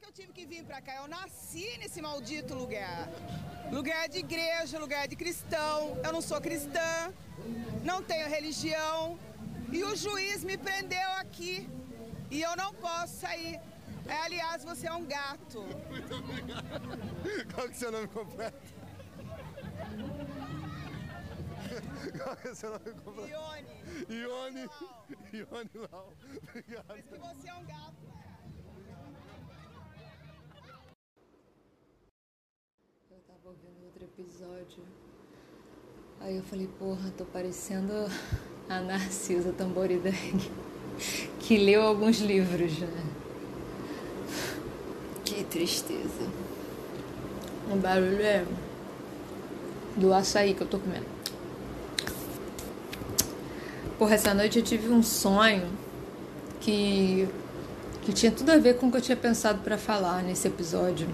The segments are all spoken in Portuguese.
que eu tive que vir pra cá? Eu nasci nesse maldito lugar. Lugar de igreja, lugar de cristão. Eu não sou cristã, não tenho religião. E o juiz me prendeu aqui. E eu não posso sair. É, aliás, você é um gato. Muito obrigado. Qual que é o seu nome completo? Qual que é o seu nome completo? Ione. Ione. Ione Lau. Obrigado. Mas que você é um gato. Eu tava ouvindo outro episódio. Aí eu falei, porra, tô parecendo a Narcisa Tamborideg, que leu alguns livros, né? Que tristeza. O barulho é do açaí que eu tô comendo. Porra, essa noite eu tive um sonho que, que tinha tudo a ver com o que eu tinha pensado pra falar nesse episódio.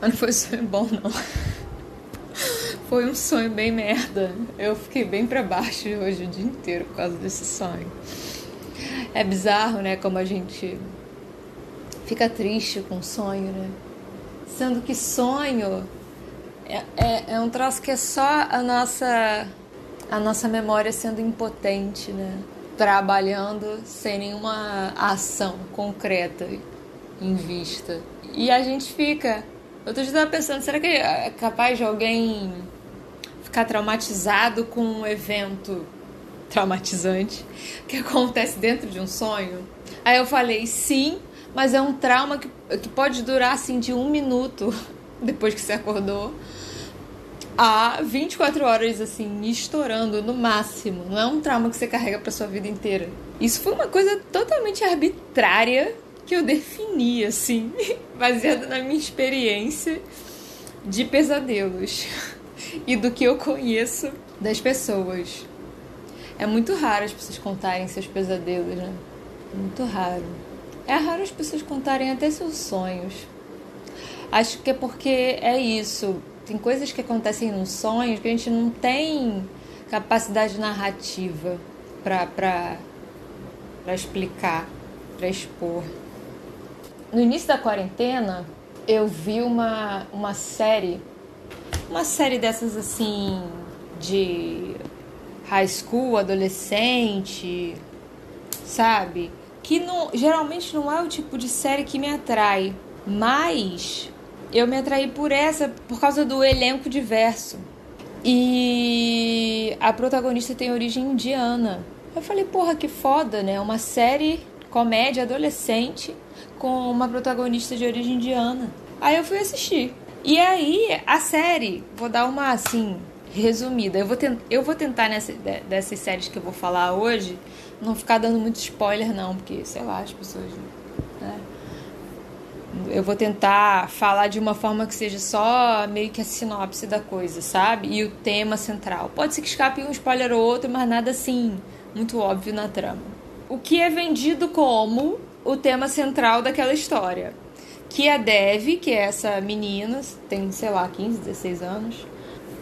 Mas não foi um sonho bom, não. Foi um sonho bem merda. Eu fiquei bem pra baixo hoje o dia inteiro por causa desse sonho. É bizarro, né? Como a gente fica triste com sonho, né? Sendo que sonho é, é, é um troço que é só a nossa, a nossa memória sendo impotente, né? Trabalhando sem nenhuma ação concreta em vista. E a gente fica. Eu tava pensando, será que é capaz de alguém ficar traumatizado com um evento traumatizante que acontece dentro de um sonho? Aí eu falei, sim, mas é um trauma que, que pode durar assim de um minuto depois que você acordou a 24 horas assim, estourando no máximo. Não é um trauma que você carrega pra sua vida inteira. Isso foi uma coisa totalmente arbitrária que eu defini, assim, baseada na minha experiência de pesadelos e do que eu conheço das pessoas. É muito raro as pessoas contarem seus pesadelos, né? Muito raro. É raro as pessoas contarem até seus sonhos. Acho que é porque é isso. Tem coisas que acontecem nos sonhos que a gente não tem capacidade narrativa para explicar, para expor. No início da quarentena, eu vi uma, uma série, uma série dessas assim, de high school, adolescente, sabe? Que não, geralmente não é o tipo de série que me atrai, mas eu me atraí por essa por causa do elenco diverso. E a protagonista tem origem indiana. Eu falei, porra, que foda, né? Uma série comédia adolescente com uma protagonista de origem indiana. Aí eu fui assistir. E aí, a série, vou dar uma assim, resumida. Eu vou, eu vou tentar nessa, dessas séries que eu vou falar hoje, não ficar dando muito spoiler, não, porque, sei lá, as pessoas. Né? Eu vou tentar falar de uma forma que seja só meio que a sinopse da coisa, sabe? E o tema central. Pode ser que escape um spoiler ou outro, mas nada assim muito óbvio na trama. O que é vendido como o tema central daquela história. Que a Dev, que é essa menina, tem, sei lá, 15, 16 anos,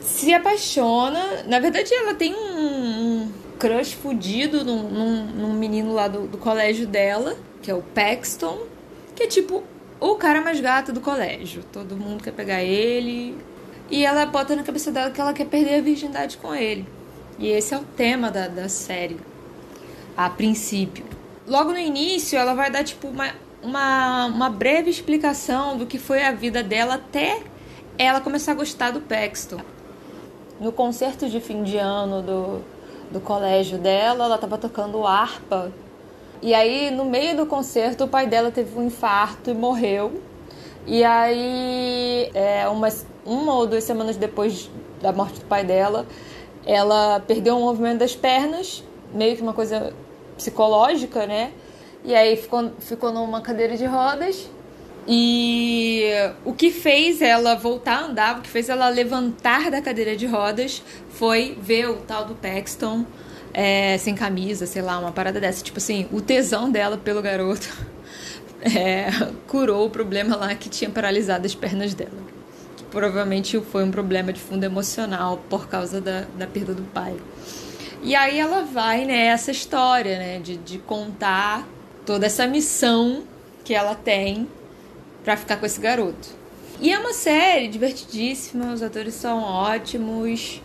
se apaixona. Na verdade, ela tem um, um crush fudido num, num, num menino lá do, do colégio dela, que é o Paxton, que é tipo o cara mais gato do colégio. Todo mundo quer pegar ele. E ela bota na cabeça dela que ela quer perder a virgindade com ele. E esse é o tema da, da série, a princípio. Logo no início, ela vai dar tipo uma, uma, uma breve explicação do que foi a vida dela até ela começar a gostar do Paxton. No concerto de fim de ano do, do colégio dela, ela estava tocando harpa. E aí, no meio do concerto, o pai dela teve um infarto e morreu. E aí, é, umas, uma ou duas semanas depois da morte do pai dela, ela perdeu o movimento das pernas, meio que uma coisa psicológica, né? E aí ficou, ficou numa cadeira de rodas. E o que fez ela voltar a andar, o que fez ela levantar da cadeira de rodas foi ver o tal do Paxton é, sem camisa, sei lá, uma parada dessa. Tipo assim, o tesão dela pelo garoto é, curou o problema lá que tinha paralisado as pernas dela. Que provavelmente foi um problema de fundo emocional por causa da, da perda do pai. E aí ela vai né, história, né, de, de contar toda essa missão que ela tem para ficar com esse garoto. E é uma série divertidíssima, os atores são ótimos.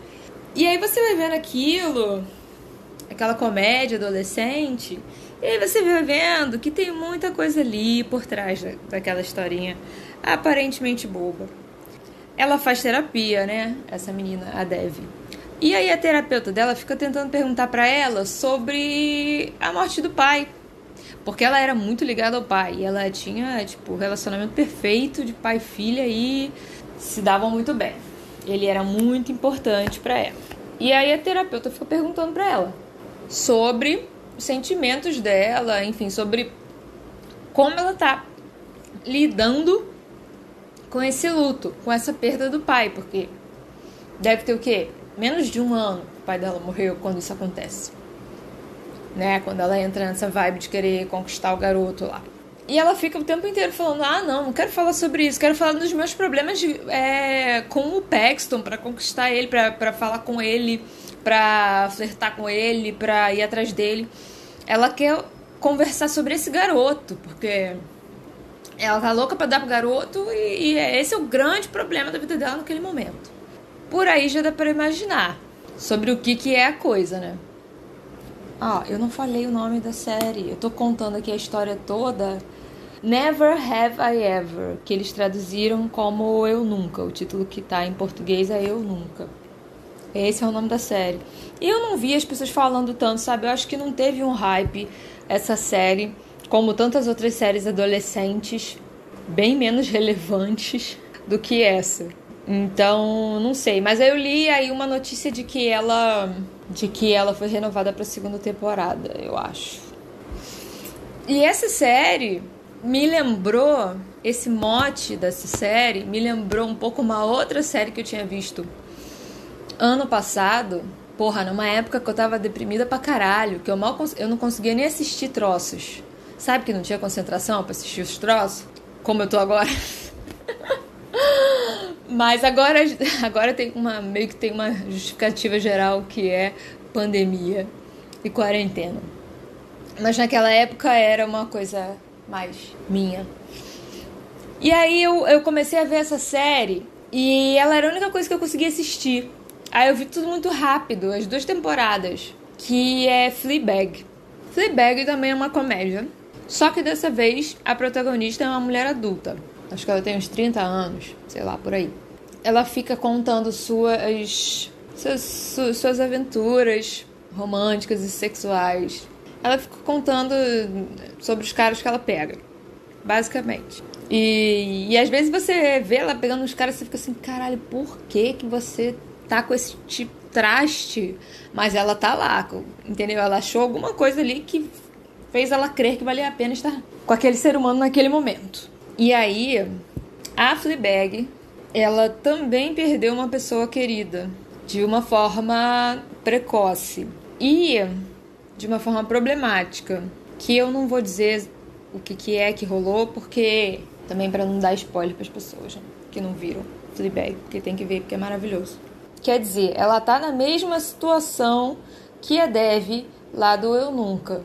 E aí você vai vendo aquilo, aquela comédia adolescente, e aí você vai vendo que tem muita coisa ali por trás daquela historinha aparentemente boba. Ela faz terapia, né? Essa menina, a Dev. E aí a terapeuta dela fica tentando perguntar para ela sobre a morte do pai. Porque ela era muito ligada ao pai. E ela tinha, tipo, relacionamento perfeito de pai e filha e se davam muito bem. Ele era muito importante para ela. E aí a terapeuta fica perguntando para ela sobre os sentimentos dela, enfim, sobre como ela tá lidando com esse luto, com essa perda do pai, porque deve ter o quê? Menos de um ano o pai dela morreu quando isso acontece. Né? Quando ela entra nessa vibe de querer conquistar o garoto lá. E ela fica o tempo inteiro falando: ah, não, não quero falar sobre isso, quero falar dos meus problemas de, é, com o Paxton, para conquistar ele, para falar com ele, para flertar com ele, para ir atrás dele. Ela quer conversar sobre esse garoto, porque ela tá louca para dar pro garoto e, e esse é o grande problema da vida dela naquele momento. Por aí já dá para imaginar sobre o que, que é a coisa, né? Ah, eu não falei o nome da série. Eu tô contando aqui a história toda Never Have I Ever, que eles traduziram como Eu Nunca. O título que tá em português é Eu Nunca. Esse é o nome da série. E eu não vi as pessoas falando tanto, sabe? Eu acho que não teve um hype essa série, como tantas outras séries adolescentes, bem menos relevantes do que essa. Então, não sei. Mas eu li aí uma notícia de que ela, de que ela foi renovada para segunda temporada, eu acho. E essa série me lembrou esse mote dessa série me lembrou um pouco uma outra série que eu tinha visto ano passado. Porra, numa época que eu tava deprimida pra caralho, que eu mal eu não conseguia nem assistir troços. Sabe que não tinha concentração para assistir os troços? Como eu tô agora. Mas agora, agora tem uma meio que tem uma justificativa geral que é pandemia e quarentena. Mas naquela época era uma coisa mais minha. E aí eu, eu comecei a ver essa série e ela era a única coisa que eu conseguia assistir. Aí eu vi tudo muito rápido, as duas temporadas, que é Fleabag. Fleabag também é uma comédia, só que dessa vez a protagonista é uma mulher adulta. Acho que ela tem uns 30 anos, sei lá, por aí. Ela fica contando suas suas, suas aventuras românticas e sexuais ela fica contando sobre os caras que ela pega, basicamente. E, e às vezes você vê ela pegando os caras e você fica assim, caralho, por que que você tá com esse tipo traste? Mas ela tá lá, entendeu? Ela achou alguma coisa ali que fez ela crer que valia a pena estar com aquele ser humano naquele momento. E aí, a Fleabag, ela também perdeu uma pessoa querida de uma forma precoce. E de uma forma problemática, que eu não vou dizer o que, que é que rolou, porque também para não dar spoiler para as pessoas né, que não viram Fleabag, porque tem que ver porque é maravilhoso. Quer dizer, ela tá na mesma situação que a Dev lá do Eu Nunca,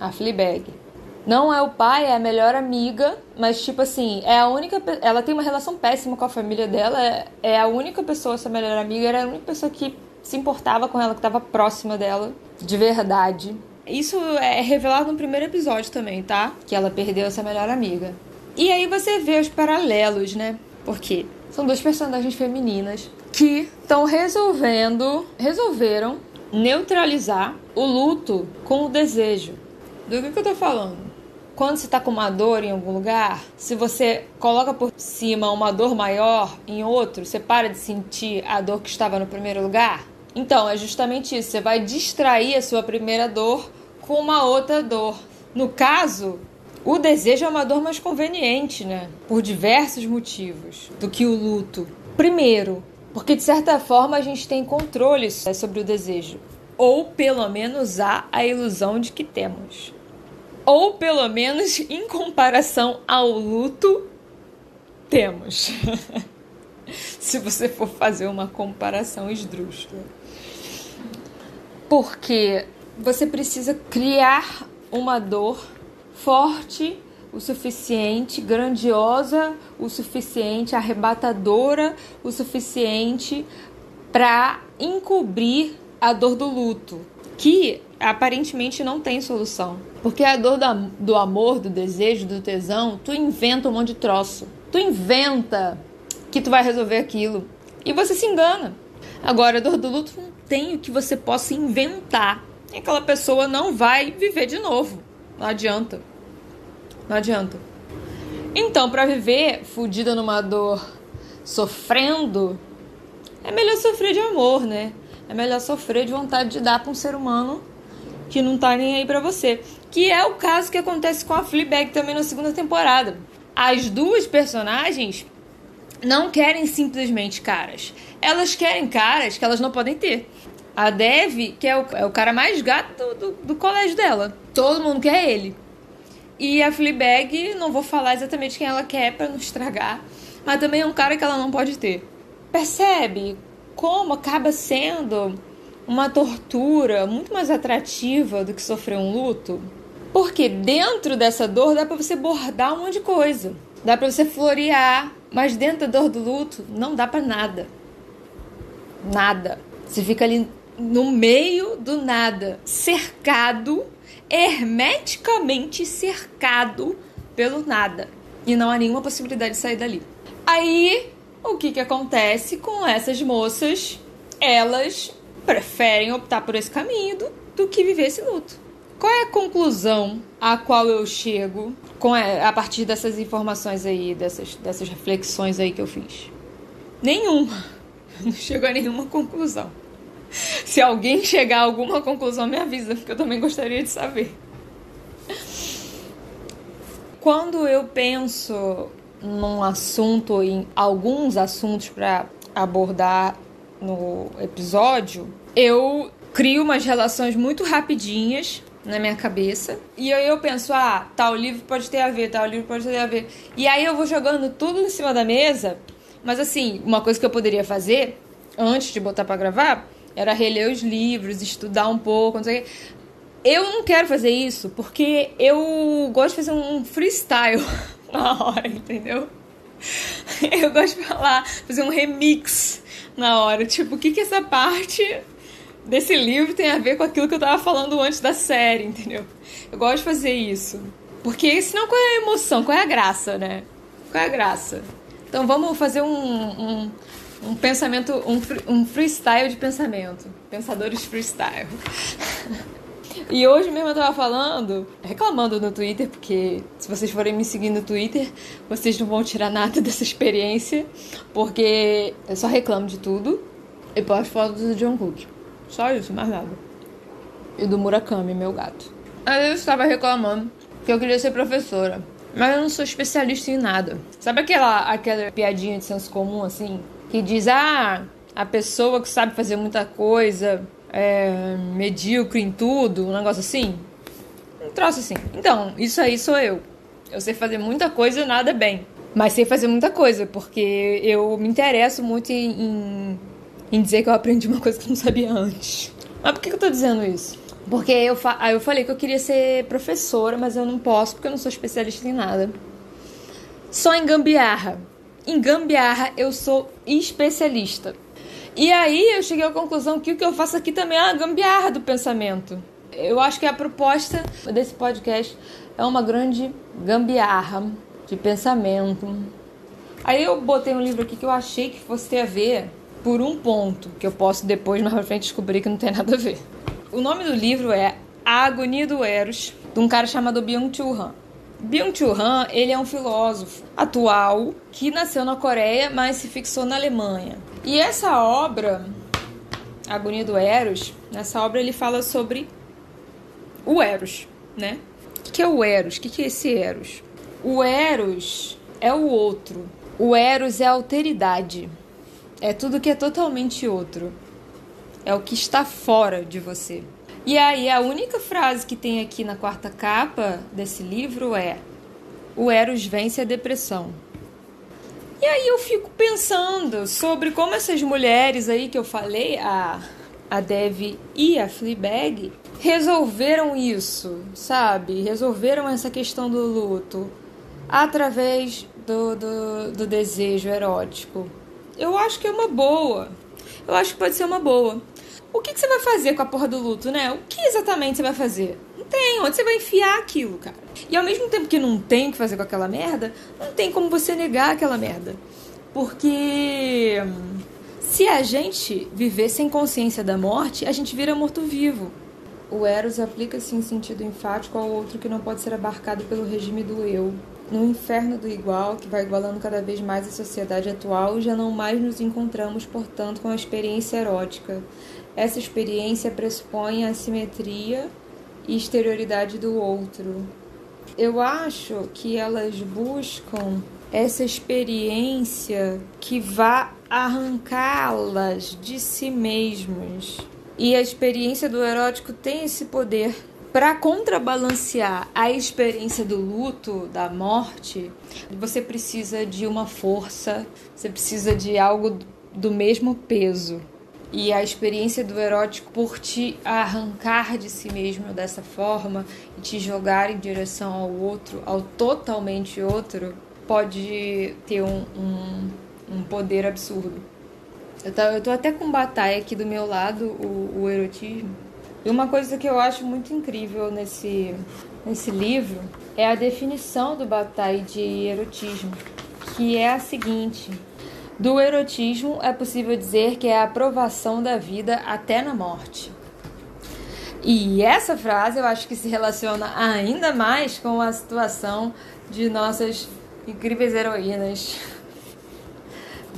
a Fleabag. Não é o pai, é a melhor amiga, mas tipo assim, é a única. Ela tem uma relação péssima com a família dela, é, é a única pessoa, essa melhor amiga, era a única pessoa que se importava com ela, que estava próxima dela, de verdade. Isso é revelado no primeiro episódio também, tá? Que ela perdeu essa melhor amiga. E aí você vê os paralelos, né? Porque são duas personagens femininas que estão resolvendo, resolveram neutralizar o luto com o desejo. Do que, que eu tô falando? Quando você tá com uma dor em algum lugar, se você coloca por cima uma dor maior em outro, você para de sentir a dor que estava no primeiro lugar? Então, é justamente isso. Você vai distrair a sua primeira dor com uma outra dor. No caso, o desejo é uma dor mais conveniente, né? Por diversos motivos do que o luto. Primeiro, porque de certa forma a gente tem controle sobre o desejo. Ou pelo menos há a ilusão de que temos. Ou pelo menos em comparação ao luto, temos. Se você for fazer uma comparação esdrúxula porque você precisa criar uma dor forte o suficiente grandiosa, o suficiente arrebatadora, o suficiente para encobrir a dor do luto, que aparentemente não tem solução. Porque a dor da, do amor, do desejo, do tesão, tu inventa um monte de troço. Tu inventa que tu vai resolver aquilo. E você se engana. Agora, a dor do luto não tem o que você possa inventar. E aquela pessoa não vai viver de novo. Não adianta. Não adianta. Então, para viver fudida numa dor, sofrendo, é melhor sofrer de amor, né? É melhor sofrer de vontade de dar para um ser humano que não tá nem aí para você. Que é o caso que acontece com a Fleabag também na segunda temporada. As duas personagens não querem simplesmente caras. Elas querem caras que elas não podem ter. A Dev, que é o, é o cara mais gato do, do, do, colégio dela. Todo mundo quer ele. E a Fleabag, não vou falar exatamente quem ela quer para não estragar, mas também é um cara que ela não pode ter. Percebe como acaba sendo uma tortura muito mais atrativa do que sofrer um luto? Porque dentro dessa dor dá para você bordar um monte de coisa. Dá para você florear, mas dentro da dor do luto não dá para nada. Nada. Você fica ali no meio do nada, cercado, hermeticamente cercado pelo nada. E não há nenhuma possibilidade de sair dali. Aí, o que que acontece com essas moças? Elas preferem optar por esse caminho do, do que viver esse luto. Qual é a conclusão a qual eu chego com a, a partir dessas informações aí, dessas, dessas reflexões aí que eu fiz? Nenhuma. Não chego a nenhuma conclusão. Se alguém chegar a alguma conclusão, me avisa, porque eu também gostaria de saber. Quando eu penso num assunto, em alguns assuntos para abordar no episódio, eu crio umas relações muito rapidinhas na minha cabeça. E aí eu penso, ah, tal livro pode ter a ver, tal livro pode ter a ver. E aí eu vou jogando tudo em cima da mesa. Mas assim, uma coisa que eu poderia fazer antes de botar para gravar era reler os livros, estudar um pouco, não sei o quê. Eu não quero fazer isso porque eu gosto de fazer um freestyle na hora, entendeu? Eu gosto de falar, fazer um remix na hora. Tipo, o que que essa parte desse livro tem a ver com aquilo que eu tava falando antes da série, entendeu? Eu gosto de fazer isso. Porque senão qual é a emoção? Qual é a graça, né? Qual é a graça? Então vamos fazer um, um, um pensamento, um, um freestyle de pensamento. Pensadores freestyle. E hoje mesmo eu tava falando, reclamando no Twitter, porque se vocês forem me seguir no Twitter, vocês não vão tirar nada dessa experiência, porque eu só reclamo de tudo e posto fotos do John Cook. Só isso, mais nada. E do Murakami, meu gato. Aí eu estava reclamando que eu queria ser professora. Mas eu não sou especialista em nada. Sabe aquela, aquela piadinha de senso comum, assim? Que diz, ah, a pessoa que sabe fazer muita coisa é, medíocre em tudo, um negócio assim. Um troço assim. Então, isso aí sou eu. Eu sei fazer muita coisa e nada bem. Mas sei fazer muita coisa, porque eu me interesso muito em, em dizer que eu aprendi uma coisa que eu não sabia antes. Mas por que eu tô dizendo isso? Porque eu, fa eu falei que eu queria ser professora, mas eu não posso porque eu não sou especialista em nada. Só em gambiarra. Em gambiarra eu sou especialista. E aí eu cheguei à conclusão que o que eu faço aqui também é uma gambiarra do pensamento. Eu acho que a proposta desse podcast é uma grande gambiarra de pensamento. Aí eu botei um livro aqui que eu achei que fosse ter a ver por um ponto, que eu posso depois mais pra frente descobrir que não tem nada a ver. O nome do livro é A Agonia do Eros, de um cara chamado Byung-Chul Han. Byung-Chul Han, ele é um filósofo atual que nasceu na Coreia, mas se fixou na Alemanha. E essa obra, A Agonia do Eros, nessa obra ele fala sobre o Eros, né? O que é o Eros? O que é esse Eros? O Eros é o outro. O Eros é a alteridade. É tudo que é totalmente outro. É o que está fora de você. E aí, a única frase que tem aqui na quarta capa desse livro é: O Eros vence a depressão. E aí eu fico pensando sobre como essas mulheres aí que eu falei, a, a Dev e a Fleabag, resolveram isso, sabe? Resolveram essa questão do luto. através do, do, do desejo erótico. Eu acho que é uma boa. Eu acho que pode ser uma boa. O que, que você vai fazer com a porra do luto, né? O que exatamente você vai fazer? Tem. Onde você vai enfiar aquilo, cara? E ao mesmo tempo que não tem o que fazer com aquela merda, não tem como você negar aquela merda. Porque se a gente viver sem consciência da morte, a gente vira morto-vivo. O Eros aplica-se em sentido enfático ao outro que não pode ser abarcado pelo regime do eu. No inferno do igual, que vai igualando cada vez mais a sociedade atual, já não mais nos encontramos, portanto, com a experiência erótica. Essa experiência pressupõe a simetria e exterioridade do outro. Eu acho que elas buscam essa experiência que vá arrancá-las de si mesmas e a experiência do erótico tem esse poder para contrabalancear a experiência do luto, da morte, você precisa de uma força, você precisa de algo do mesmo peso. E a experiência do erótico, por te arrancar de si mesmo dessa forma e te jogar em direção ao outro, ao totalmente outro, pode ter um, um, um poder absurdo. Eu tô, eu tô até com batalha aqui do meu lado, o, o erotismo. E uma coisa que eu acho muito incrível nesse, nesse livro é a definição do Bataille de erotismo, que é a seguinte: do erotismo é possível dizer que é a aprovação da vida até na morte. E essa frase eu acho que se relaciona ainda mais com a situação de nossas incríveis heroínas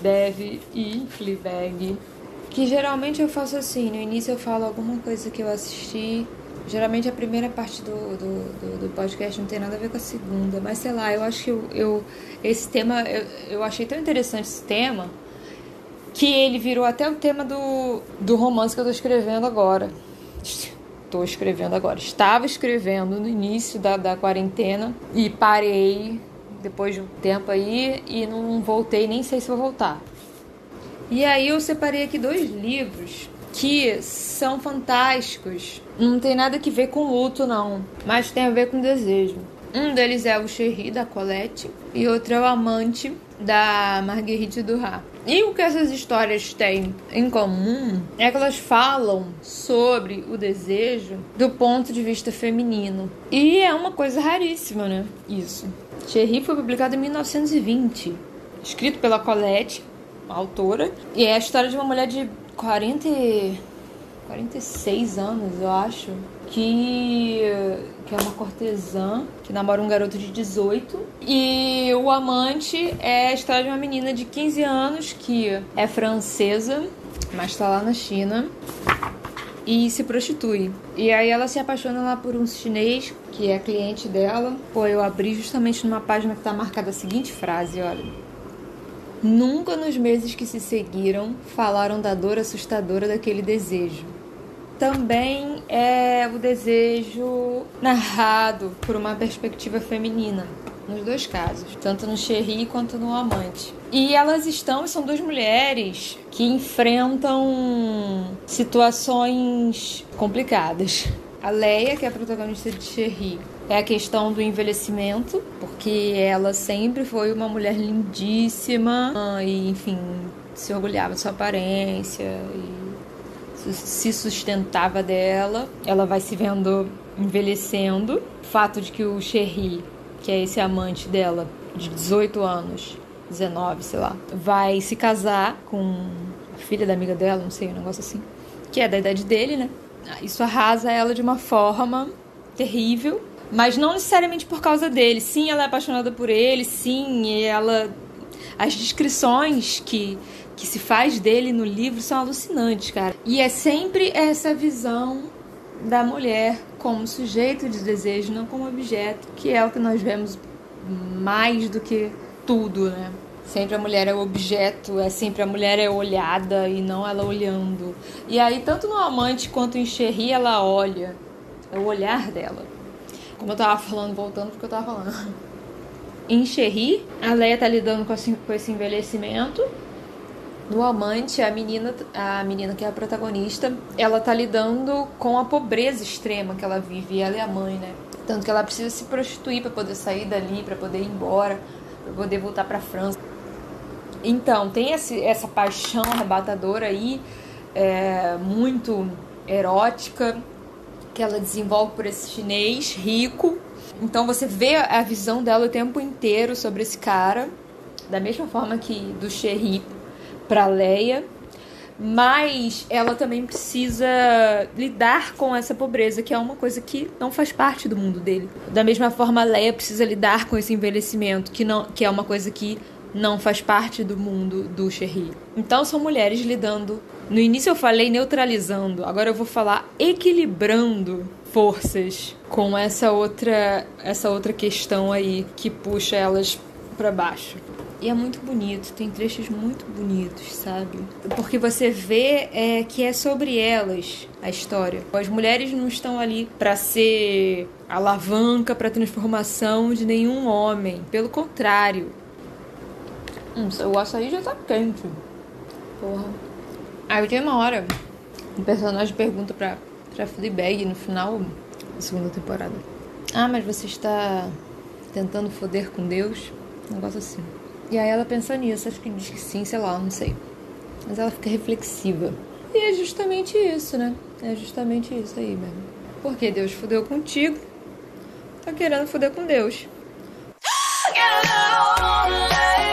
Dev e Fleabag. Que geralmente eu faço assim, no início eu falo alguma coisa que eu assisti. Geralmente a primeira parte do, do, do, do podcast não tem nada a ver com a segunda, mas sei lá, eu acho que eu, eu esse tema, eu, eu achei tão interessante esse tema que ele virou até o tema do, do romance que eu tô escrevendo agora. Estou escrevendo agora. Estava escrevendo no início da, da quarentena e parei depois de um tempo aí e não voltei, nem sei se vou voltar. E aí eu separei aqui dois livros que são fantásticos. Não tem nada que ver com luto, não, mas tem a ver com desejo. Um deles é o Cherry, da Colette, e outro é o Amante, da Marguerite Duras. E o que essas histórias têm em comum é que elas falam sobre o desejo do ponto de vista feminino. E é uma coisa raríssima, né? Isso. Cherry foi publicado em 1920, escrito pela Colette, autora, e é a história de uma mulher de 40, 46 anos, eu acho, que, que é uma cortesã que namora um garoto de 18. E o amante é a história de uma menina de 15 anos que é francesa, mas está lá na China e se prostitui. E aí ela se apaixona lá por um chinês que é cliente dela. Pô, eu abri justamente numa página que tá marcada a seguinte frase, olha. Nunca nos meses que se seguiram falaram da dor assustadora daquele desejo. Também é o desejo narrado por uma perspectiva feminina nos dois casos, tanto no Cherry quanto no Amante. E elas estão, são duas mulheres que enfrentam situações complicadas. A Leia, que é a protagonista de Cherry, é a questão do envelhecimento, porque ela sempre foi uma mulher lindíssima e, enfim, se orgulhava de sua aparência e se sustentava dela. Ela vai se vendo envelhecendo. O fato de que o Cherry que é esse amante dela, de 18 anos, 19, sei lá, vai se casar com a filha da amiga dela, não sei, um negócio assim, que é da idade dele, né? Isso arrasa ela de uma forma terrível, mas não necessariamente por causa dele. Sim, ela é apaixonada por ele, sim, ela as descrições que que se faz dele no livro são alucinantes, cara. E é sempre essa visão da mulher como sujeito de desejo, não como objeto, que é o que nós vemos mais do que tudo, né? Sempre a mulher é o objeto, é sempre a mulher é olhada e não ela olhando. E aí, tanto no amante quanto em Cherry, ela olha. É o olhar dela. Como eu tava falando, voltando porque eu tava falando. Em a Leia tá lidando com esse envelhecimento no amante, a menina, a menina que é a protagonista, ela tá lidando com a pobreza extrema que ela vive, ela é a mãe, né? Tanto que ela precisa se prostituir para poder sair dali, para poder ir embora, para poder voltar para França. Então, tem esse, essa paixão arrebatadora aí, é, muito erótica, que ela desenvolve por esse chinês rico. Então você vê a visão dela o tempo inteiro sobre esse cara, da mesma forma que do Sherry para Leia mas ela também precisa lidar com essa pobreza, que é uma coisa que não faz parte do mundo dele. Da mesma forma, Leia precisa lidar com esse envelhecimento, que, não, que é uma coisa que não faz parte do mundo do Sherry. Então são mulheres lidando. No início eu falei neutralizando, agora eu vou falar equilibrando forças com essa outra essa outra questão aí que puxa elas para baixo. E é muito bonito, tem trechos muito bonitos, sabe? Porque você vê é, que é sobre elas a história. As mulheres não estão ali para ser alavanca para transformação de nenhum homem. Pelo contrário. Hum, o açaí já tá quente. Porra. Aí tem uma hora, o personagem pergunta pra, pra Fleabag no final da segunda temporada. Ah, mas você está tentando foder com Deus? Um negócio assim. E aí ela pensa nisso, acho que diz que sim, sei lá, não sei. Mas ela fica reflexiva. E é justamente isso, né? É justamente isso aí mesmo. Porque Deus fudeu contigo, tá querendo fuder com Deus.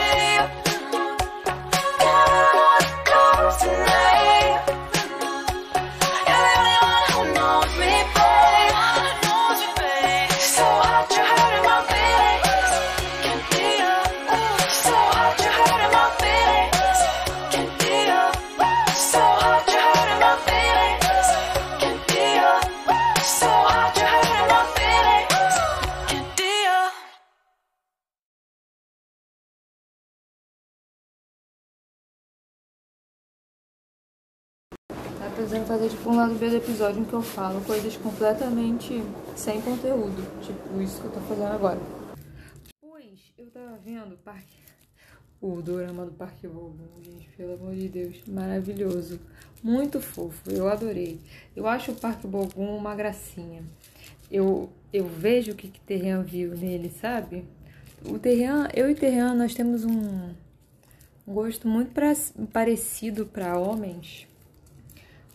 precisando fazer tipo um lado B do episódio em que eu falo coisas completamente sem conteúdo. Tipo isso que eu tô fazendo agora. Pois eu tava vendo o parque. O dorama do Parque Bogum, gente, pelo amor de Deus, maravilhoso. Muito fofo, eu adorei. Eu acho o Parque Bogum uma gracinha. Eu, eu vejo o que, que Terrian viu nele, sabe? O Terrian, eu e Terrian, nós temos um, um gosto muito pra, parecido para homens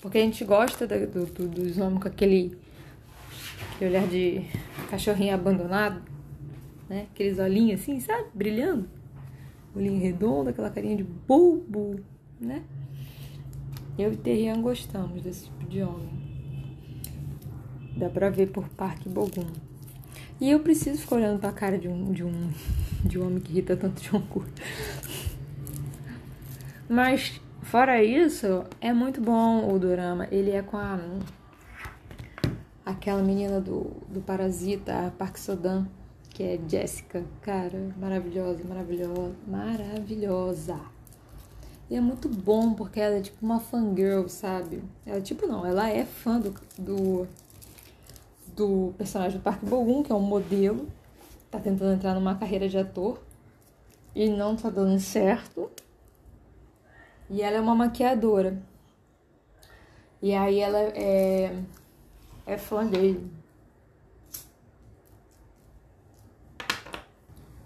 porque a gente gosta do, do, dos homens com aquele, aquele olhar de cachorrinho abandonado, né? Aqueles olhinhos assim, sabe? Brilhando. Olhinho redondo, aquela carinha de bobo, né? Eu e Terrian gostamos desse tipo de homem. Dá pra ver por Parque Bogum. E eu preciso ficar olhando pra cara de um, de um, de um homem que irrita tanto de um cu. Mas Fora isso, é muito bom o dorama. Ele é com a aquela menina do, do Parasita, a Park Sodan, que é Jessica. Cara, maravilhosa, maravilhosa, maravilhosa. E é muito bom porque ela é tipo uma fangirl, sabe? Ela tipo não, ela é fã do, do, do personagem do Park Bogum, que é um modelo. Tá tentando entrar numa carreira de ator. E não tá dando certo. E ela é uma maquiadora. E aí ela é, é fã dele.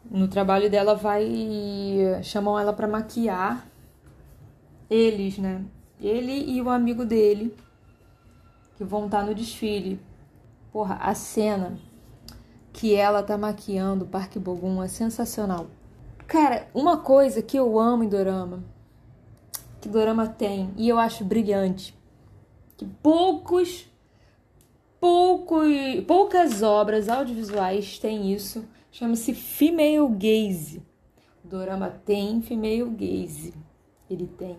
No trabalho dela vai chamam ela para maquiar eles, né? Ele e o amigo dele que vão estar tá no desfile. Porra, a cena que ela tá maquiando o Parque Bogum é sensacional. Cara, uma coisa que eu amo em Dorama que Dorama tem e eu acho brilhante. Que poucos, poucos, poucas obras audiovisuais têm isso. Chama-se female gaze. O Dorama tem female gaze. Ele tem.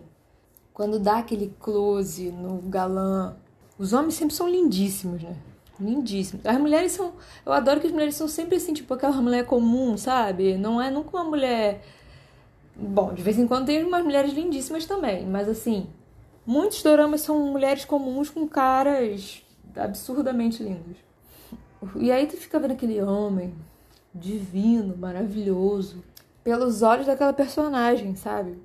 Quando dá aquele close no galã, os homens sempre são lindíssimos, né? Lindíssimos. As mulheres são. Eu adoro que as mulheres são sempre assim, tipo aquela mulher comum, sabe? Não é nunca uma mulher Bom, de vez em quando tem umas mulheres lindíssimas também, mas assim, muitos doramas são mulheres comuns com caras absurdamente lindos. E aí tu fica vendo aquele homem divino, maravilhoso, pelos olhos daquela personagem, sabe?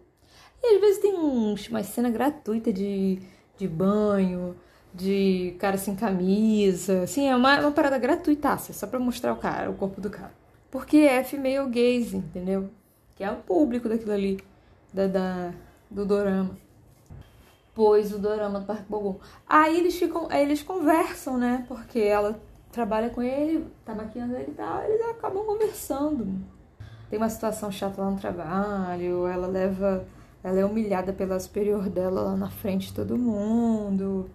E às vezes tem uns, uma cena gratuita de, de banho, de cara sem camisa. Assim, é uma, uma parada gratuitaça, só pra mostrar o cara, o corpo do cara. Porque é female gaze, entendeu? Que é o público daquilo ali, da, da do dorama. Pois o dorama do Parque Bogum. Aí eles ficam, aí eles conversam, né? Porque ela trabalha com ele, tá maquiando ele e tal, eles acabam conversando. Tem uma situação chata lá no trabalho, ela leva. Ela é humilhada pela superior dela lá na frente de todo mundo,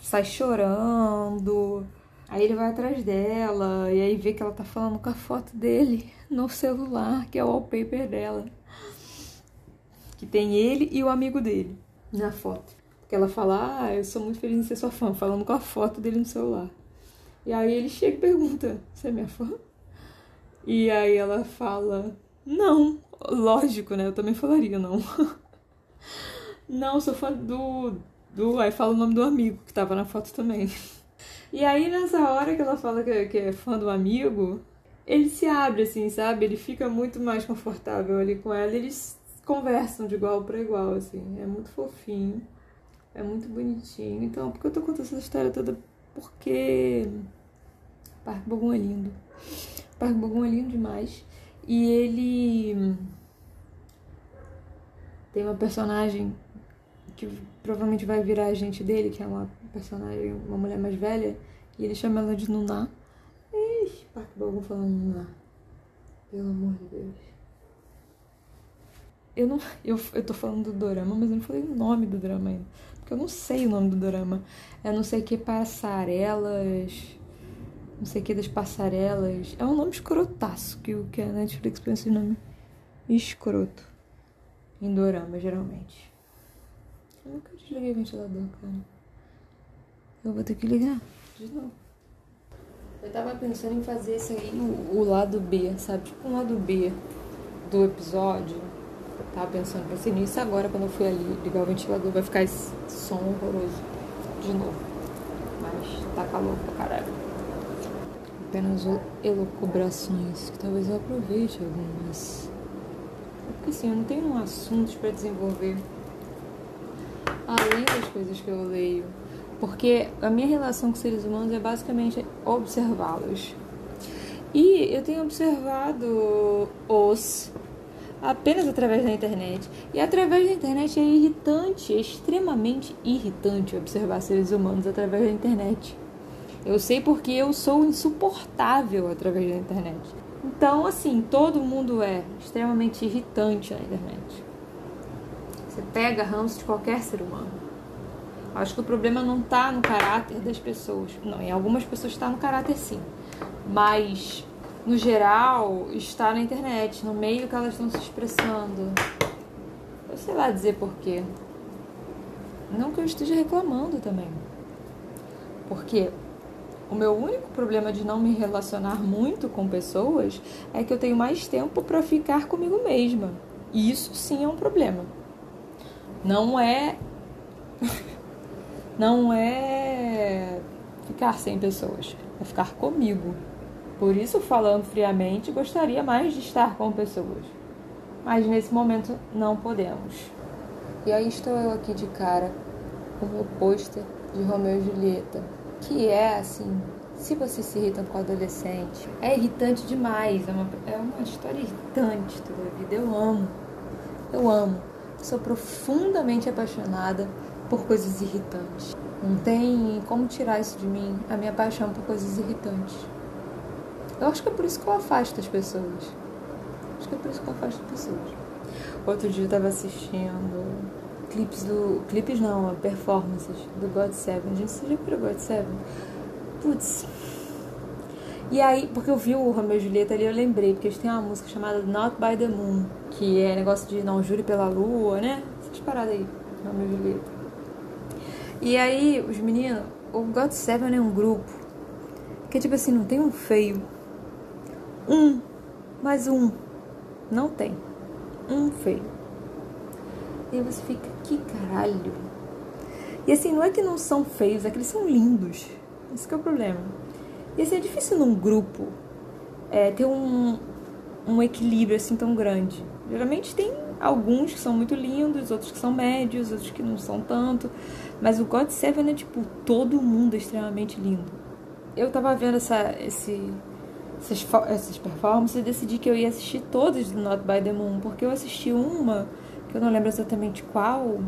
sai chorando. Aí ele vai atrás dela e aí vê que ela tá falando com a foto dele no celular, que é o wallpaper dela. Que tem ele e o amigo dele na foto. Porque ela fala, ah, eu sou muito feliz em ser sua fã, falando com a foto dele no celular. E aí ele chega e pergunta, você é minha fã? E aí ela fala, não, lógico, né? Eu também falaria não. não, sou fã do, do. Aí fala o nome do amigo que tava na foto também. E aí nessa hora que ela fala que, que é fã do amigo, ele se abre assim, sabe? Ele fica muito mais confortável ali com ela. Eles conversam de igual para igual, assim. É muito fofinho. É muito bonitinho. Então, por que eu tô contando essa história toda? Porque Parque Bogum é lindo. Parque Bogum é lindo demais. E ele tem uma personagem que provavelmente vai virar a gente dele, que é uma personagem, uma mulher mais velha, e ele chama ela de Nuná. Ixi, Parque Bogum falando Nuná. Pelo amor de Deus. Eu não. Eu, eu tô falando do drama, mas eu não falei o nome do drama ainda. Porque eu não sei o nome do drama. É não sei que passarelas não sei que das passarelas. É um nome escrotaço que, que a Netflix põe esse nome escroto. Em dorama, geralmente. Eu nunca desliguei o ventilador, cara. Eu vou ter que ligar de novo. Eu tava pensando em fazer isso aí, o, o lado B, sabe? Tipo um lado B do episódio. Eu tava pensando, pensei nisso agora quando eu fui ali ligar o ventilador, vai ficar esse som horroroso de novo. Mas tá calor pra caralho apenas elucubrações, que talvez eu aproveite algumas. Porque assim, eu não tenho assuntos para desenvolver além das coisas que eu leio. Porque a minha relação com seres humanos é basicamente observá-los. E eu tenho observado os apenas através da internet. E através da internet é irritante, é extremamente irritante observar seres humanos através da internet. Eu sei porque eu sou insuportável através da internet. Então, assim, todo mundo é extremamente irritante na internet. Você pega ranço de qualquer ser humano. Acho que o problema não está no caráter das pessoas. Não, em algumas pessoas está no caráter sim. Mas, no geral, está na internet, no meio que elas estão se expressando. Eu sei lá dizer porquê. Não que eu esteja reclamando também. Porque o meu único problema de não me relacionar muito com pessoas é que eu tenho mais tempo para ficar comigo mesma. E isso sim é um problema. Não é não é ficar sem pessoas, é ficar comigo. Por isso, falando friamente, gostaria mais de estar com pessoas. Mas nesse momento não podemos. E aí estou eu aqui de cara com o meu pôster de Romeu e Julieta que é assim, se você se irrita com adolescente, é irritante demais, é uma, é uma história irritante toda a vida. Eu amo, eu amo. Sou profundamente apaixonada por coisas irritantes. Não tem como tirar isso de mim, a minha paixão por coisas irritantes. Eu acho que é por isso que eu afasto as pessoas. Acho que é por isso que eu afasto as pessoas. Outro dia eu tava assistindo clipes do. Clipes não, performances do God Seven. Gente, você já viu God Seven? Putz. E aí, porque eu vi o Romeo e Julieta ali, eu lembrei, porque eles têm uma música chamada Not by the Moon, que é negócio de não jure pela lua, né? Essas paradas aí, Romeo e Julieta. E aí, os meninos, o God Seven é um grupo que, tipo assim, não tem um feio. Um, mais um. Não tem. Um feio. E aí você fica, que caralho. E assim, não é que não são feios, é que eles são lindos. Esse é o problema. E assim, é difícil num grupo é, ter um, um equilíbrio assim tão grande. Geralmente tem Alguns que são muito lindos, outros que são médios, outros que não são tanto. Mas o God Seven é tipo todo mundo extremamente lindo. Eu tava vendo essa, esse, essas, essas performances e decidi que eu ia assistir todas do Not by the Moon, porque eu assisti uma, que eu não lembro exatamente qual,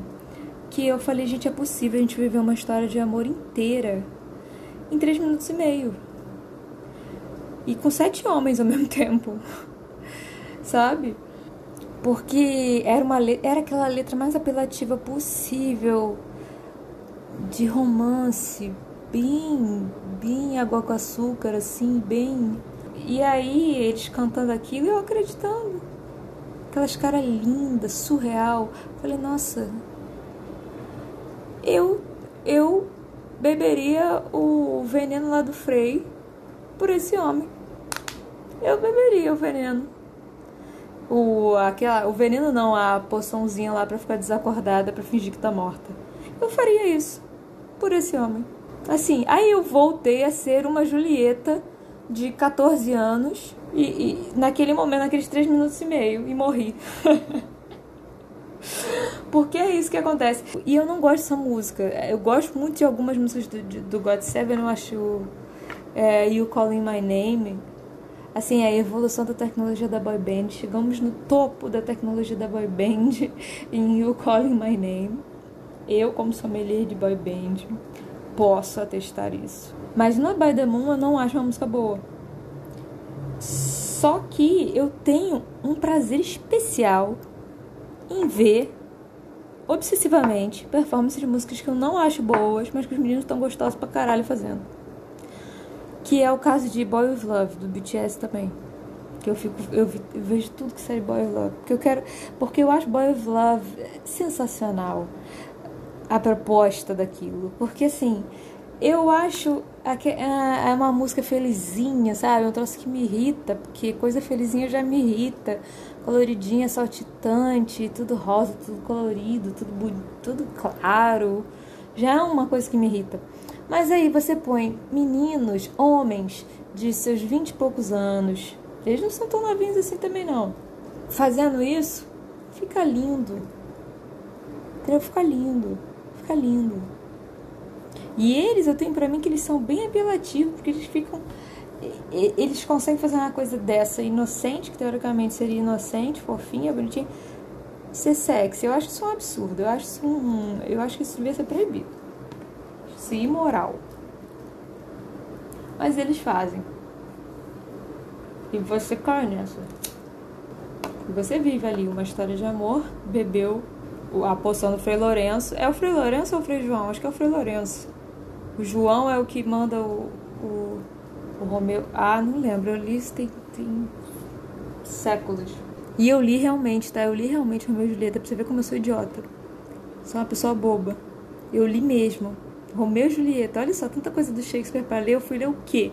que eu falei, gente, é possível a gente viver uma história de amor inteira em três minutos e meio. E com sete homens ao mesmo tempo. Sabe? Porque era, uma, era aquela letra mais apelativa possível de romance, bem, bem água com açúcar, assim, bem. E aí eles cantando aquilo e eu acreditando. Aquelas caras lindas, surreal. Falei, nossa, eu, eu beberia o veneno lá do Frei por esse homem. Eu beberia o veneno. O, aquela, o veneno não, a poçãozinha lá para ficar desacordada, para fingir que tá morta. Eu faria isso por esse homem. Assim, aí eu voltei a ser uma Julieta de 14 anos e, e naquele momento, naqueles 3 minutos e meio, e morri. Porque é isso que acontece. E eu não gosto dessa música. Eu gosto muito de algumas músicas do, do God Seven, eu acho é, You Calling My Name. Assim, a evolução da tecnologia da boy band. Chegamos no topo da tecnologia da boy band em You Calling My Name. Eu, como sommelier de boy band, posso atestar isso. Mas no By the Moon eu não acho uma música boa. Só que eu tenho um prazer especial em ver obsessivamente performances de músicas que eu não acho boas, mas que os meninos estão gostosos pra caralho fazendo. Que é o caso de Boy with Love, do BTS também. Que eu fico. Eu, eu vejo tudo que sai Boy with Love. Porque eu quero. Porque eu acho Boy with Love sensacional. A proposta daquilo. Porque assim. Eu acho é, é uma música felizinha, sabe? Um troço que me irrita, porque coisa felizinha já me irrita coloridinha, saltitante, tudo rosa, tudo colorido, tudo, tudo claro. Já é uma coisa que me irrita. Mas aí você põe meninos, homens de seus vinte e poucos anos, eles não são tão novinhos assim também não. Fazendo isso, fica lindo. Entendeu? Fica lindo. Fica lindo. E eles, eu tenho pra mim que eles são bem apelativos, porque eles ficam eles conseguem fazer uma coisa dessa inocente, que teoricamente seria inocente, fofinha, bonitinha, ser sexy. Eu acho isso um absurdo. Eu acho isso um, eu acho que isso devia ser proibido. Isso é imoral. Mas eles fazem. E você nessa. E você vive ali uma história de amor, bebeu a poção do Frei Lourenço. É o Frei Lourenço ou o Frei João? Acho que é o Frei Lourenço. O João é o que manda o, o o Romeu. Ah, não lembro. Eu li isso tem, tem séculos. E eu li realmente, tá? Eu li realmente Romeu e Julieta pra você ver como eu sou idiota. Sou uma pessoa boba. Eu li mesmo. Romeu e Julieta. Olha só, tanta coisa do Shakespeare pra ler. Eu fui ler o quê?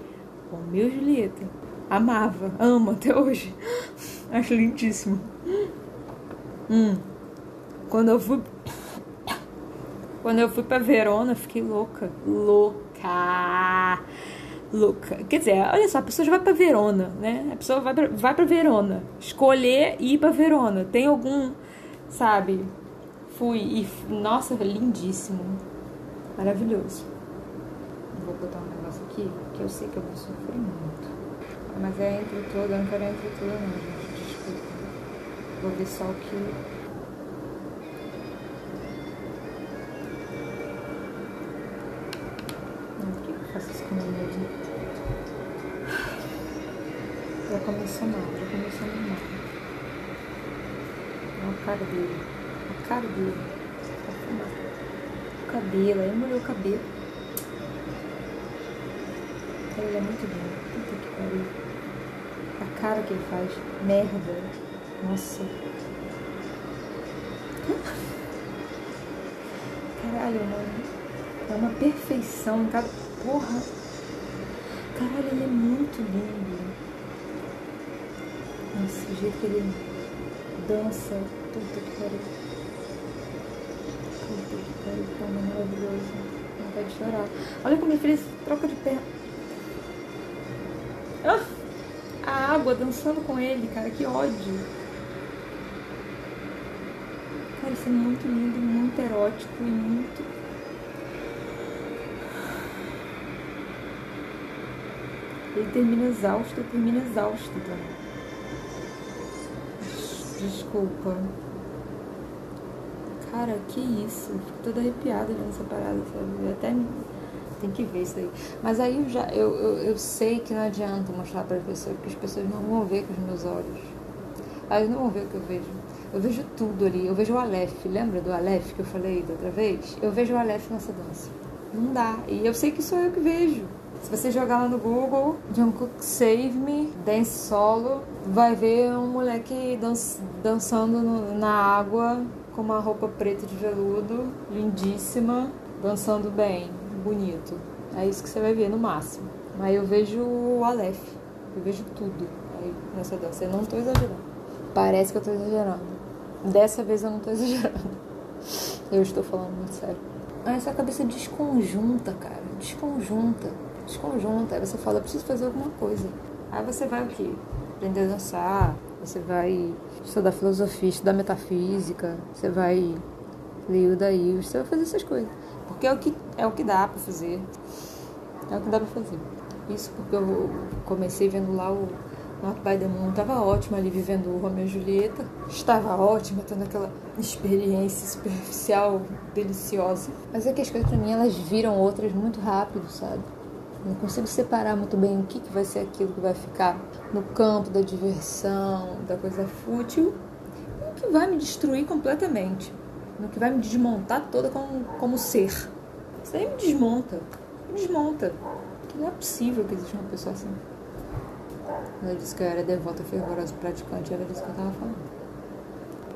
Romeu e Julieta. Amava. Amo até hoje. Acho lindíssimo. Hum. Quando eu fui. Quando eu fui pra Verona, fiquei louca. Louca louca. Quer dizer, olha só, a pessoa já vai para Verona, né? A pessoa vai pra, vai para Verona. Escolher ir para Verona. Tem algum, sabe? Fui e nossa, lindíssimo. Maravilhoso. Vou botar um negócio aqui que eu sei que eu vou sofrer muito. Mas é entre toda, eu não quero entre toda não, gente. Desculpa. Vou ver só o que Já começou mal, já começou mal. Olha a cara dele. A cara dele. O cabelo, aí molhou o cabelo. Ele é muito lindo. Puta que pariu. A cara que ele faz. Merda. Nossa. Caralho, mano. É uma perfeição cada Porra! Caralho, ele é muito lindo. Nossa, o jeito que ele dança. Puta que pariu. Puta que pariu, tá maravilhoso. Não pode chorar. Olha como ele fez troca de perna. Ah, a água dançando com ele, cara, que ódio. Cara, isso é muito lindo, muito erótico e muito. Ele termina exausto, termina exausto também. Desculpa. Cara, que isso? Fico toda arrepiada vendo essa parada, sabe? Eu até tem que ver isso aí. Mas aí eu já eu, eu, eu sei que não adianta mostrar para as pessoas, porque as pessoas não vão ver com os meus olhos. Elas não vão ver o que eu vejo. Eu vejo tudo ali. Eu vejo o Aleph. Lembra do Aleph que eu falei da outra vez? Eu vejo o Aleph nessa dança. Não dá. E eu sei que sou eu que vejo. Se você jogar lá no Google, Jungkook Save Me, Dance Solo, vai ver um moleque dan dançando no, na água com uma roupa preta de veludo, lindíssima, dançando bem, bonito. É isso que você vai ver no máximo. Mas eu vejo o Aleph, eu vejo tudo aí nessa dança. Eu não tô exagerando. Parece que eu tô exagerando. Dessa vez eu não tô exagerando. Eu estou falando muito sério. Essa cabeça desconjunta, cara. Desconjunta desconjunta. Aí você fala, preciso fazer alguma coisa. Aí você vai o quê? Aprender a dançar, você vai estudar filosofia, estudar metafísica, você vai ler o daí, você vai fazer essas coisas. Porque é o que, é o que dá pra fazer. É o que dá pra fazer. Isso porque eu comecei vendo lá o Not by the Moon. Tava ótima ali vivendo o Romeo e Julieta. Estava ótima, tendo aquela experiência superficial, deliciosa. Mas é que as coisas pra mim, elas viram outras muito rápido, sabe? Não consigo separar muito bem o que, que vai ser aquilo que vai ficar no campo da diversão, da coisa fútil, e o que vai me destruir completamente, no que vai me desmontar toda como, como ser. Isso aí me desmonta, me desmonta. Não é possível que exista uma pessoa assim. Ela disse que eu era devota, fervorosa, praticante, era disso que eu tava falando.